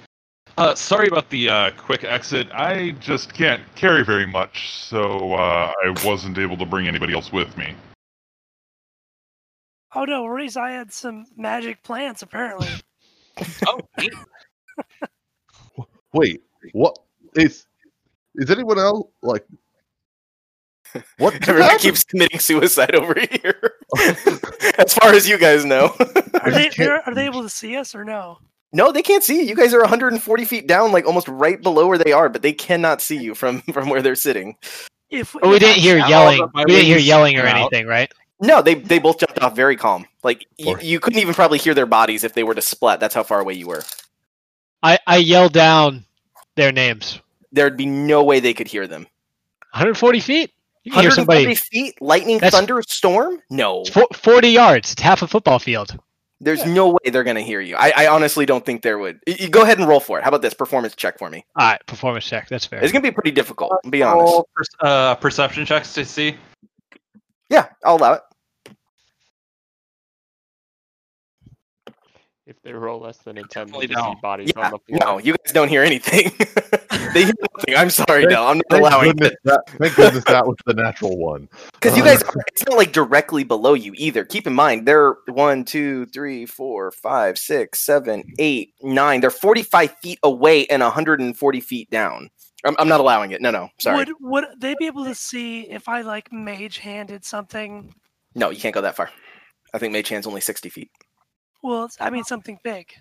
Uh, sorry about the uh, quick exit. I just can't carry very much, so uh, I wasn't able to bring anybody else with me. Oh no worries, I had some magic plants apparently. Oh. Wait, what is is anyone else like what just Everyone happened? keeps committing suicide over here. as far as you guys know. Are they are they able to see us or no? No, they can't see you. You guys are 140 feet down, like almost right below where they are, but they cannot see you from from where they're sitting. If, Oh, we didn't hear yelling. We didn't hear yelling or out. anything, right? No, they they both jumped off very calm. Like you, you couldn't even probably hear their bodies if they were to splat. That's how far away you were. I I yelled down their names. There'd be no way they could hear them. 140 feet. You can hear 140 somebody. feet, lightning, That's- thunder, storm? No, 40 yards. It's half a football field. There's no way they're gonna hear you. I, I honestly don't think there would. You, you go ahead and roll for it. How about this performance check for me? All right, performance check. That's fair. It's gonna be pretty difficult. I'll be honest. Uh, perception checks to see. Yeah, I'll allow it. They roll less than a 10, Definitely they see don't. bodies Yeah, on the floor. no, you guys don't hear anything. they hear nothing. I'm sorry, Thank- Del. I'm not Thank allowing goodness, it that, thank goodness that was the natural one. because you uh, guys. It's not like directly below you either. Keep in mind, they're one, two, three, four, five, six, seven, eight, nine. They're 45 feet away and 140 feet down. I'm, I'm not allowing it. No, no, sorry. Would would they be able to see if I like mage handed something? No, you can't go that far. I think Mage Hand's only 60 feet. Well, I mean something big.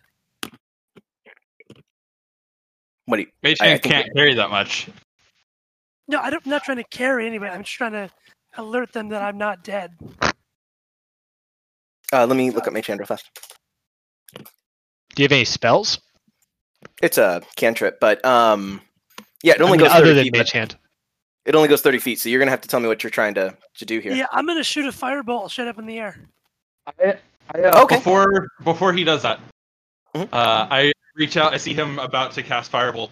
What do you? Mage I- I Hand can't carry that much. No, I don't, I'm not trying to carry anybody. I'm just trying to alert them that I'm not dead. Uh, let me look up Mage Hand real fast. Do you have any spells? It's a cantrip, but um, yeah, it only I mean, goes 30 other than feet. mage hand. It only goes 30 feet, so you're gonna have to tell me what you're trying to to do here. Yeah, I'm gonna shoot a firebolt straight up in the air. I, I, uh, Okay. Before before he does that, Mhm. uh, I reach out. I see him about to cast Firebolt,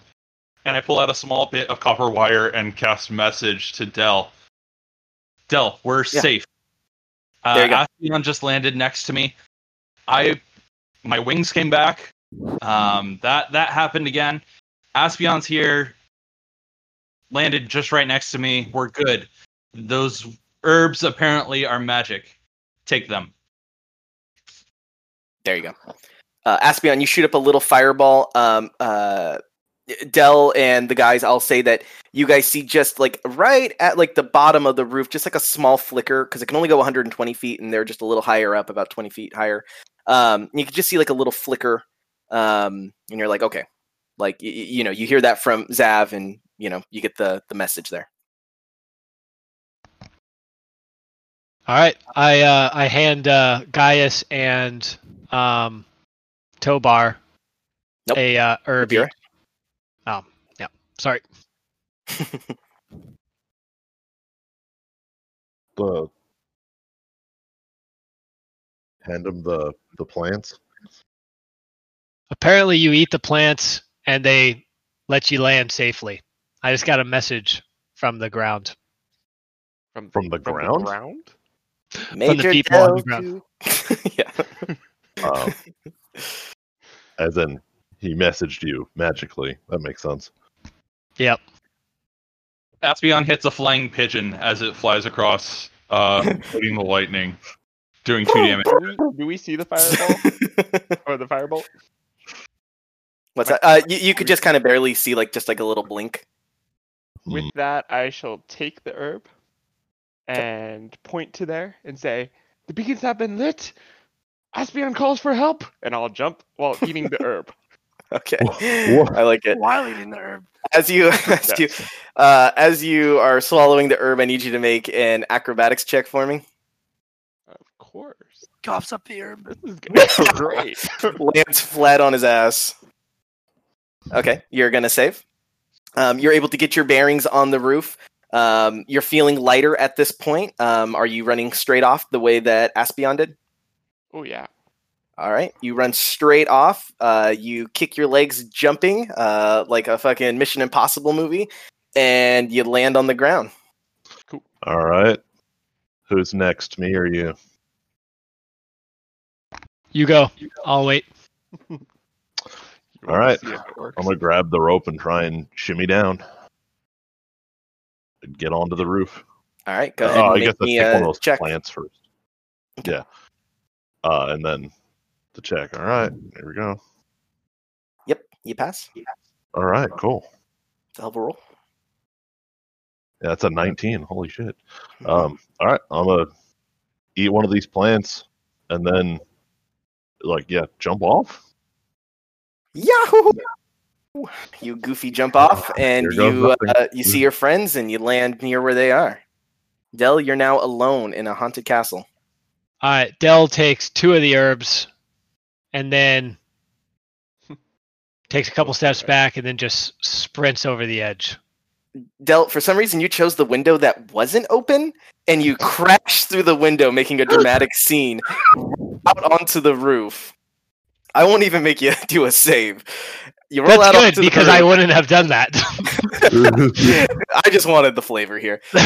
and I pull out a small bit of copper wire and cast message to Dell. Dell, we're Yeah. safe. Uh, There you go. Aspion just landed next to me. I my wings came back. Um, that that happened again. Aspion's here. Landed just right next to me. We're good. Those herbs apparently are magic. Take them. There you go. Uh, Aspion, you shoot up a little fireball. Um, uh, Dell and the guys, I'll say that you guys see just like right at like the bottom of the roof, just like a small flicker because it can only go 120 feet, and they're just a little higher up, about 20 feet higher. Um, you can just see like a little flicker, um, and you're like, okay, like y- you know, you hear that from Zav, and you know, you get the the message there. All right, I uh, I hand uh, Gaius and um, Tobar Nope. a uh, herb. Vera? Oh, yeah. Sorry. The hand him the the plants. Apparently, you eat the plants and they let you land safely. I just got a message from the ground. From, From the ground? ground? Major people on the ground. yeah. Um, as in, he messaged you magically. That makes sense. Yep. Aspion hits a flying pigeon as it flies across, uh, hitting the lightning, doing two damage. Do we, do we see the fireball or the firebolt? What's that? Uh, you, you could just kind of barely see like just like a little blink. With Hmm. that, I shall take the herb and point to there and say, "The beacons have been lit. Aspion calls for help," and I'll jump while eating the herb. Okay, Wha- I like it. While eating the herb. As you as you uh, as you are swallowing the herb, I need you to make an acrobatics check for me. Of course. Coughs up the herb. This is gonna great. lands flat on his ass. Okay, you're gonna save. Um, you're able to get your bearings on the roof. Um, you're feeling lighter at this point. Um, are you running straight off the way that Aspion did? Oh yeah. All right, you run straight off. Uh, you kick your legs jumping uh, like a fucking Mission Impossible movie, and you land on the ground. Cool. All right. Who's next? Me or you? You go. I'll wait. You All wanna right. see if it works? I'm gonna grab the rope and try and shimmy down. And get onto the roof. All right, go Oh, ahead and I make guess let's me take one of those check. plants first. Yeah. Uh, and then the check. All right, here we go. Yep, you pass. All right, cool. It's a hell of a roll. Yeah, that's a 19. Holy shit. Um, all right, I'm gonna eat one of these plants and then, like, yeah, jump off. Yahoo! You goofy jump off, and you uh, you see your friends, and you land near where they are. Dell, you're now alone in a haunted castle. All right. Dell takes two of the herbs, and then takes a couple steps back, and then just sprints over the edge. Dell, for some reason, you chose the window that wasn't open, and you crash through the window, making a dramatic scene out onto the roof. I won't even make you do a save. You roll That's out good because I wouldn't have done that. I just wanted the flavor here. You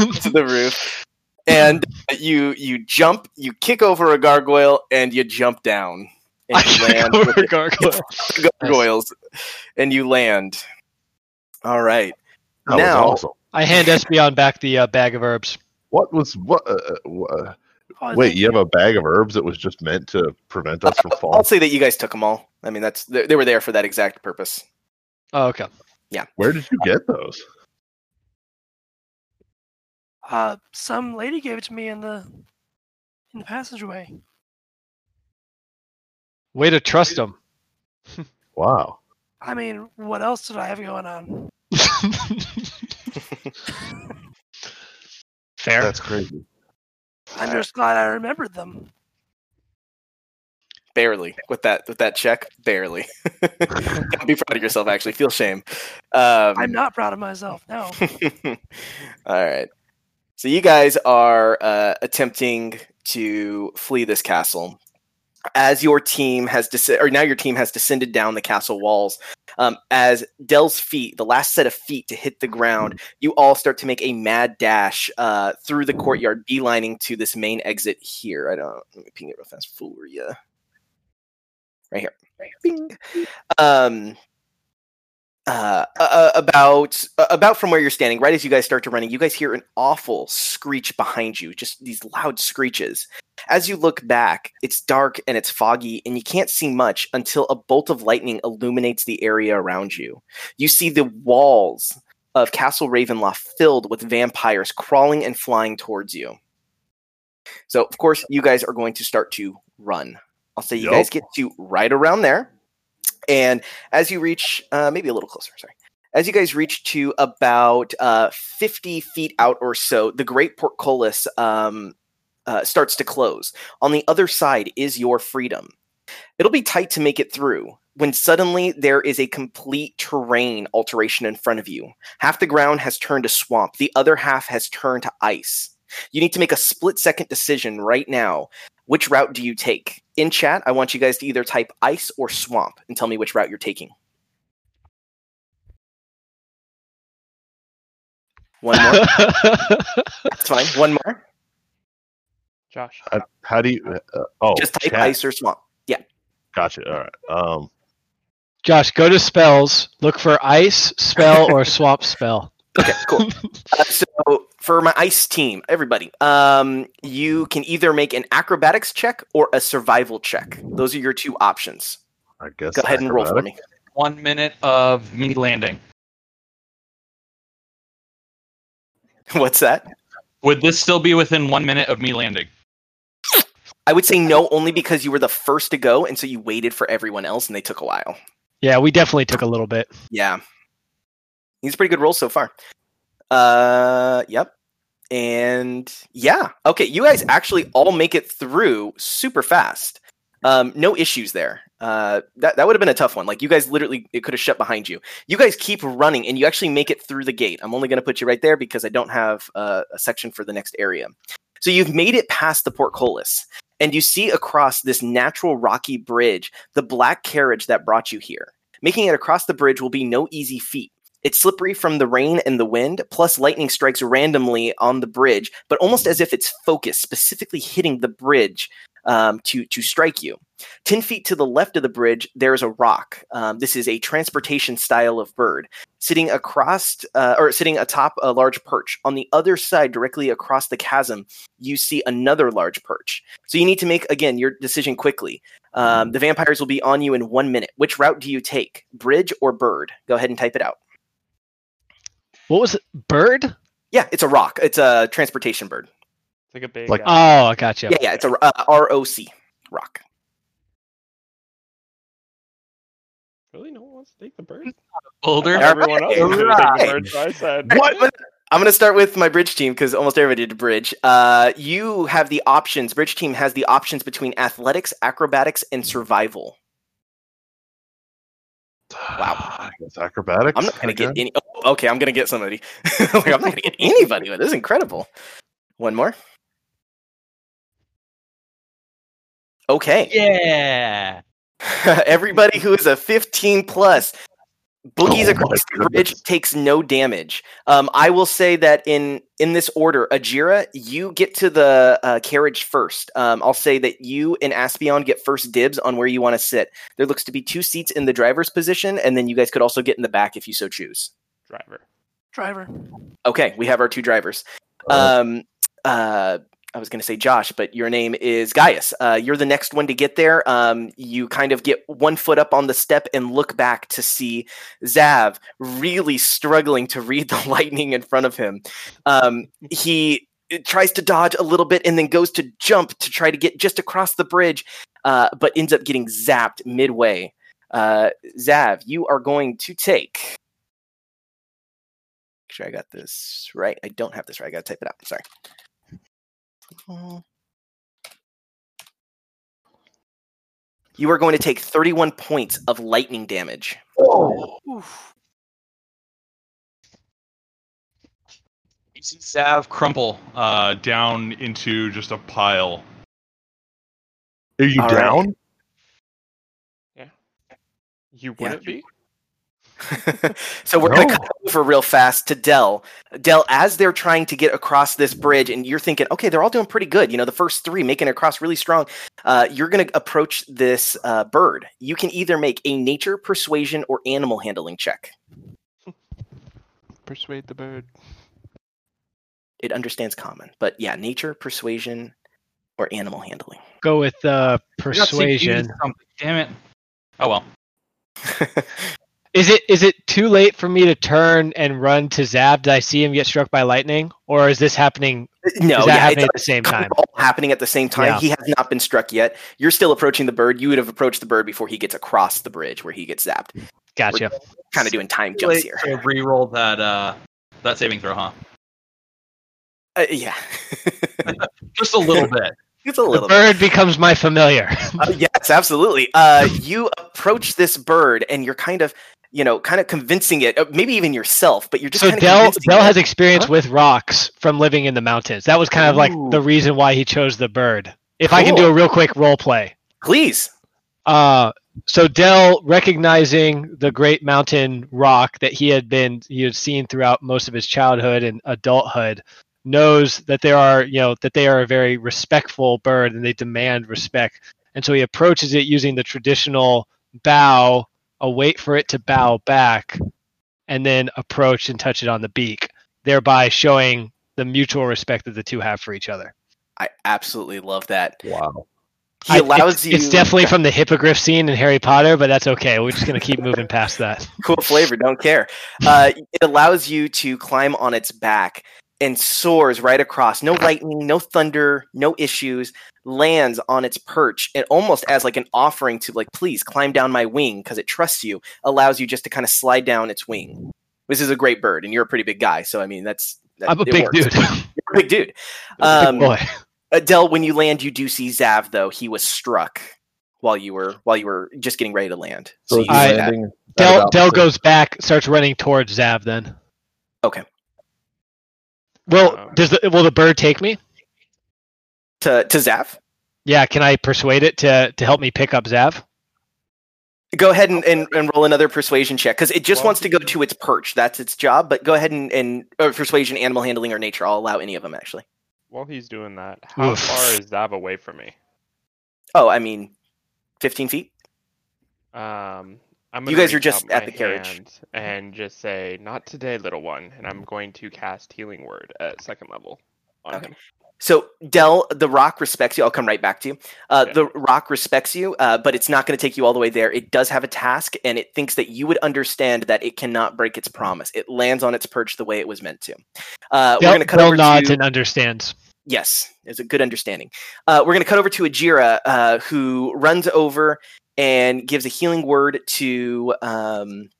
roll to the roof, and you you jump, you kick over a gargoyle, and you jump down, and I you kick land over with the gargoyle. gargoyles, and you land. All right. That Now- was awesome. I hand Espeon back the uh, bag of herbs. What was what? Uh, uh, Oh, wait, you have a bag of herbs that was just meant to prevent us from falling. I'll say that you guys took them all. I mean, that's they, they were there for that exact purpose. Oh, okay. Yeah. Where did you get those? Uh, some lady gave it to me in the in the passageway. Way to trust him. Wow. I mean, what else did I have going on? Fair. That's crazy. I'm just glad I remembered them. Barely with that with that check, barely. Don't be proud of yourself. Actually, feel shame. Um, I'm not proud of myself. No. All right. So you guys are uh, attempting to flee this castle. As your team has descended, or now your team has descended down the castle walls. Um, as Dell's feet, the last set of feet to hit the ground, you all start to make a mad dash uh, through the courtyard, beelining to this main exit here. I don't. Let me ping it real fast for you. Right here. Bing. Um, uh, uh, about uh, about from where you're standing, right as you guys start to running, you guys hear an awful screech behind you, just these loud screeches. As you look back, it's dark and it's foggy, and you can't see much until a bolt of lightning illuminates the area around you. You see the walls of Castle Ravenloft filled with vampires crawling and flying towards you. So, of course, you guys are going to start to run. I'll say you Yup. guys get to right around there. And as you reach, uh, maybe a little closer, sorry. As you guys reach to about uh, 50 feet out or so, the Great Portcullis um, uh, starts to close. On the other side is your freedom. It'll be tight to make it through when suddenly there is a complete terrain alteration in front of you. Half the ground has turned to swamp, the other half has turned to ice. You need to make a split second decision right now. Which route do you take? In chat, I want you guys to either type ice or swamp and tell me which route you're taking. One more. That's fine. One more. Josh. How, how do you? Uh, oh, Just type chat. ice or swamp. Yeah. Gotcha. All right. Um, Josh, go to spells. Look for ice spell or swamp spell. Okay, cool. Uh, so for my ice team, everybody, um, you can either make an acrobatics check or a survival check. Those are your two options. I guess. Go ahead and roll for me. One minute of me landing. What's that? Would this still be within one minute of me landing? I would say no, only because you were the first to go, and so you waited for everyone else, and they took a while. Yeah, we definitely took a little bit. Yeah. He's a pretty good roll so far. Uh, yep. And yeah, okay, you guys actually all make it through super fast. Um, no issues there. Uh, that that would have been a tough one. Like you guys literally, it could have shut behind you. You guys keep running, and you actually make it through the gate. I'm only going to put you right there because I don't have uh, a section for the next area. So you've made it past the portcullis, and you see across this natural rocky bridge the black carriage that brought you here. Making it across the bridge will be no easy feat. It's slippery from the rain and the wind, plus lightning strikes randomly on the bridge, but almost as if it's focused, specifically hitting the bridge um, to to strike you. Ten feet to the left of the bridge, there is a rock. Um, this is a transportation style of bird sitting across uh, or sitting atop a large perch. On the other side, directly across the chasm, you see another large perch. So you need to make again your decision quickly. Um, the vampires will be on you in one minute. Which route do you take, bridge or bird? Go ahead and type it out. What was it? Bird? Yeah, it's a rock. It's a transportation bird. It's like a big. Like- uh, Oh, I gotcha. Yeah, yeah, it's a uh, R O C rock. really, no one wants to take the bird. Boulder. everyone else. Right. Bird, so I said, what? I'm going to start with my bridge team because almost everybody did a bridge. Uh, you have the options. Bridge team has the options between athletics, acrobatics, and survival. Wow. I guess acrobatics. I'm not going to get any. Oh, okay, I'm going to get somebody. like, I'm not going to get anybody. But this is incredible. One more. Okay. Yeah. Everybody who is a 15 plus boogies Oh across the bridge takes no damage. Um, I will say that in in this order, Ajira, you get to the uh, carriage first. Um, I'll say that you and Aspion get first dibs on where you want to sit. There looks to be two seats in the driver's position, and then you guys could also get in the back if you so choose. Driver. Driver. Okay, we have our two drivers. Um, uh, I was going to say Josh, but your name is Gaius. Uh, you're the next one to get there. Um, you kind of get one foot up on the step and look back to see Zav really struggling to read the lightning in front of him. Um, he tries to dodge a little bit and then goes to jump to try to get just across the bridge, uh, but ends up getting zapped midway. Uh, Zav, you are going to take. Make sure I got this right. I don't have this right. I got to type it out. Sorry. You are going to take 31 points of lightning damage. Oof. You see Zav crumple uh, down into just a pile. Are you All right. down? You Yeah. You wouldn't be? so we're going to cut over real fast to Dell. Dell, as they're trying to get across this bridge, and you're thinking, okay, they're all doing pretty good. You know, the first three making it across really strong. Uh, you're going to approach this uh, bird. You can either make a nature, persuasion, or animal handling check. Persuade the bird. It understands common, but yeah, nature, persuasion, or animal handling. Go with uh, I got to persuasion. Damn it. Oh well. Is it is it too late for me to turn and run to Zav? Did I see him get struck by lightning, or is this happening? no, is that yeah, happening it's at the same time? all happening at the same time. Yeah. He has not been struck yet. You're still approaching the bird. You would have approached the bird before he gets across the bridge where he gets zapped. Gotcha. Kind of doing time jumps here. To re-roll that uh that saving throw, huh? Uh, yeah, Just a little bit. it's a The little. bit. bird becomes my familiar. Uh, yes, absolutely. Uh, you approach this bird, and you're kind of, you know, kind of convincing it. uh, Maybe even yourself, but you're just so kind of Dell Dell has experience Huh? with rocks from living in the mountains. That was kind of like the reason why he chose the bird. If I can do a real quick role play. Please. Uh, so Dell, recognizing the great mountain rock that he had been he had seen throughout most of his childhood and adulthood, knows that there are you know that they are a very respectful bird and they demand respect. And so he approaches it using the traditional bow, a wait for it to bow back, and then approach and touch it on the beak, thereby showing the mutual respect that the two have for each other. I absolutely love that. Wow. He I- allows it's, you. It's definitely from the hippogriff scene in Harry Potter, but that's okay. We're just gonna keep moving past that. cool flavor. Don't care. Uh, it allows you to climb on its back. And soars right across. No lightning, no thunder, no issues. Lands on its perch and almost as like an offering to like, please climb down my wing because it trusts you. Allows you just to kind of slide down its wing. This is a great bird, and you're a pretty big guy, so I mean that's. That, I'm a big works. dude. You're a big dude. I'm a Um, big boy. Adele, when you land, you do see Zav though. He was struck while you were while you were just getting ready to land. So So you I- see that. landing at Dell Dell goes back, starts running towards Zav. Then. Okay. Will Um, does the will the bird take me? to to Zav. Yeah. Can I persuade it to to help me pick up Zav? Go ahead and, and, and roll another persuasion check because it just Well, wants to go to its perch. That's its job. But go ahead and, and or persuasion, animal handling, or nature. I'll allow any of them actually. While he's doing that, how Oof. far is Zav away from me? Oh, I mean, fifteen feet. Um, I'm You gonna guys are just at the carriage. and just say, "Not today, little one," and I'm going to cast Healing Word at second level on Okay. him. So Dell, the rock respects you. I'll come right back to you. Uh, Yeah. The rock respects you, uh, but it's not going to take you all the way there. It does have a task, and it thinks that you would understand that it cannot break its promise. It lands on its perch the way it was meant to. Uh, we're going to cut Dell over nods to and understands. yes, it's a good understanding. Uh, we're going to cut over to Ajira, uh, who runs over and gives a healing word to um,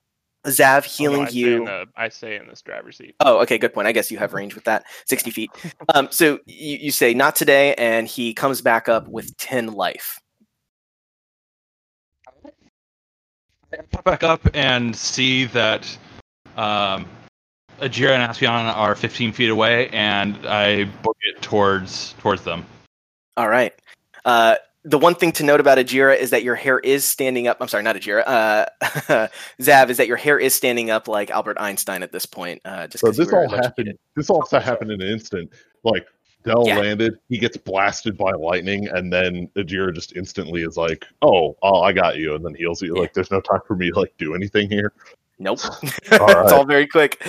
Zav, Oh, no, healing you. in the, I say in this driver's seat. Oh, okay, good point. I guess you have range with that, sixty feet. Um, so you, you say not today, and he comes back up with ten life. I pop back up and see that um, Ajira and Aspion are 15 feet away, and I book it towards towards them. All right. Uh, the one thing to note about Ajira is that your hair is standing up. I'm sorry, not Ajira. Uh, Zav is that your hair is standing up like Albert Einstein at this point. Uh, just So this all happened. This all happened in an instant. Like Dell Yeah. landed, he gets blasted by lightning, and then Ajira just instantly is like, "Oh, oh, I got you," and then heals you. Yeah. Like, there's no time for me to like do anything here. Nope. All it's all very quick.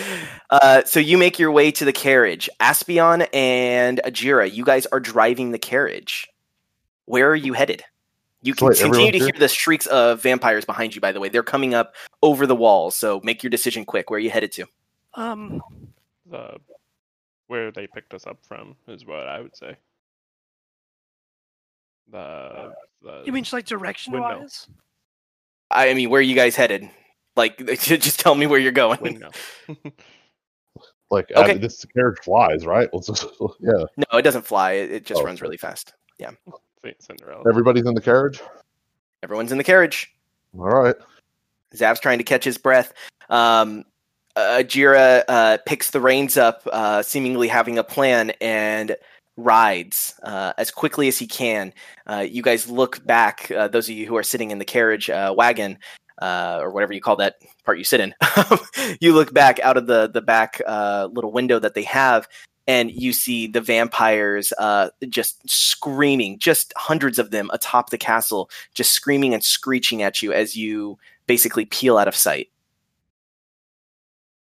Uh, so you make your way to the carriage. Aspion and Ajira, you guys are driving the carriage. Where are you headed? You can Wait, continue to here? hear the shrieks of vampires behind you, by the way. They're coming up over the walls, so make your decision quick. Where are you headed to? Um, The where they picked us up from is what I would say. The, the you mean just like direction Windmill. wise? I mean, where are you guys headed? Like, just tell me where you're going. windmill? Like, Okay. uh, this carriage flies, right? Let's just, yeah. No, it doesn't fly. It, it just Oh, runs okay. really fast. Saint Cinderella. Everybody's in the carriage. Everyone's in the carriage. All right. Zav's trying to catch his breath. Um, uh, Jira uh, picks the reins up, uh, seemingly having a plan, and rides uh, as quickly as he can. Uh, you guys look back, uh, those of you who are sitting in the carriage uh, wagon, uh, or whatever you call that part you sit in. you look back out of the the back uh, little window that they have, and you see the vampires uh, just screaming, just hundreds of them atop the castle, just screaming and screeching at you as you basically peel out of sight.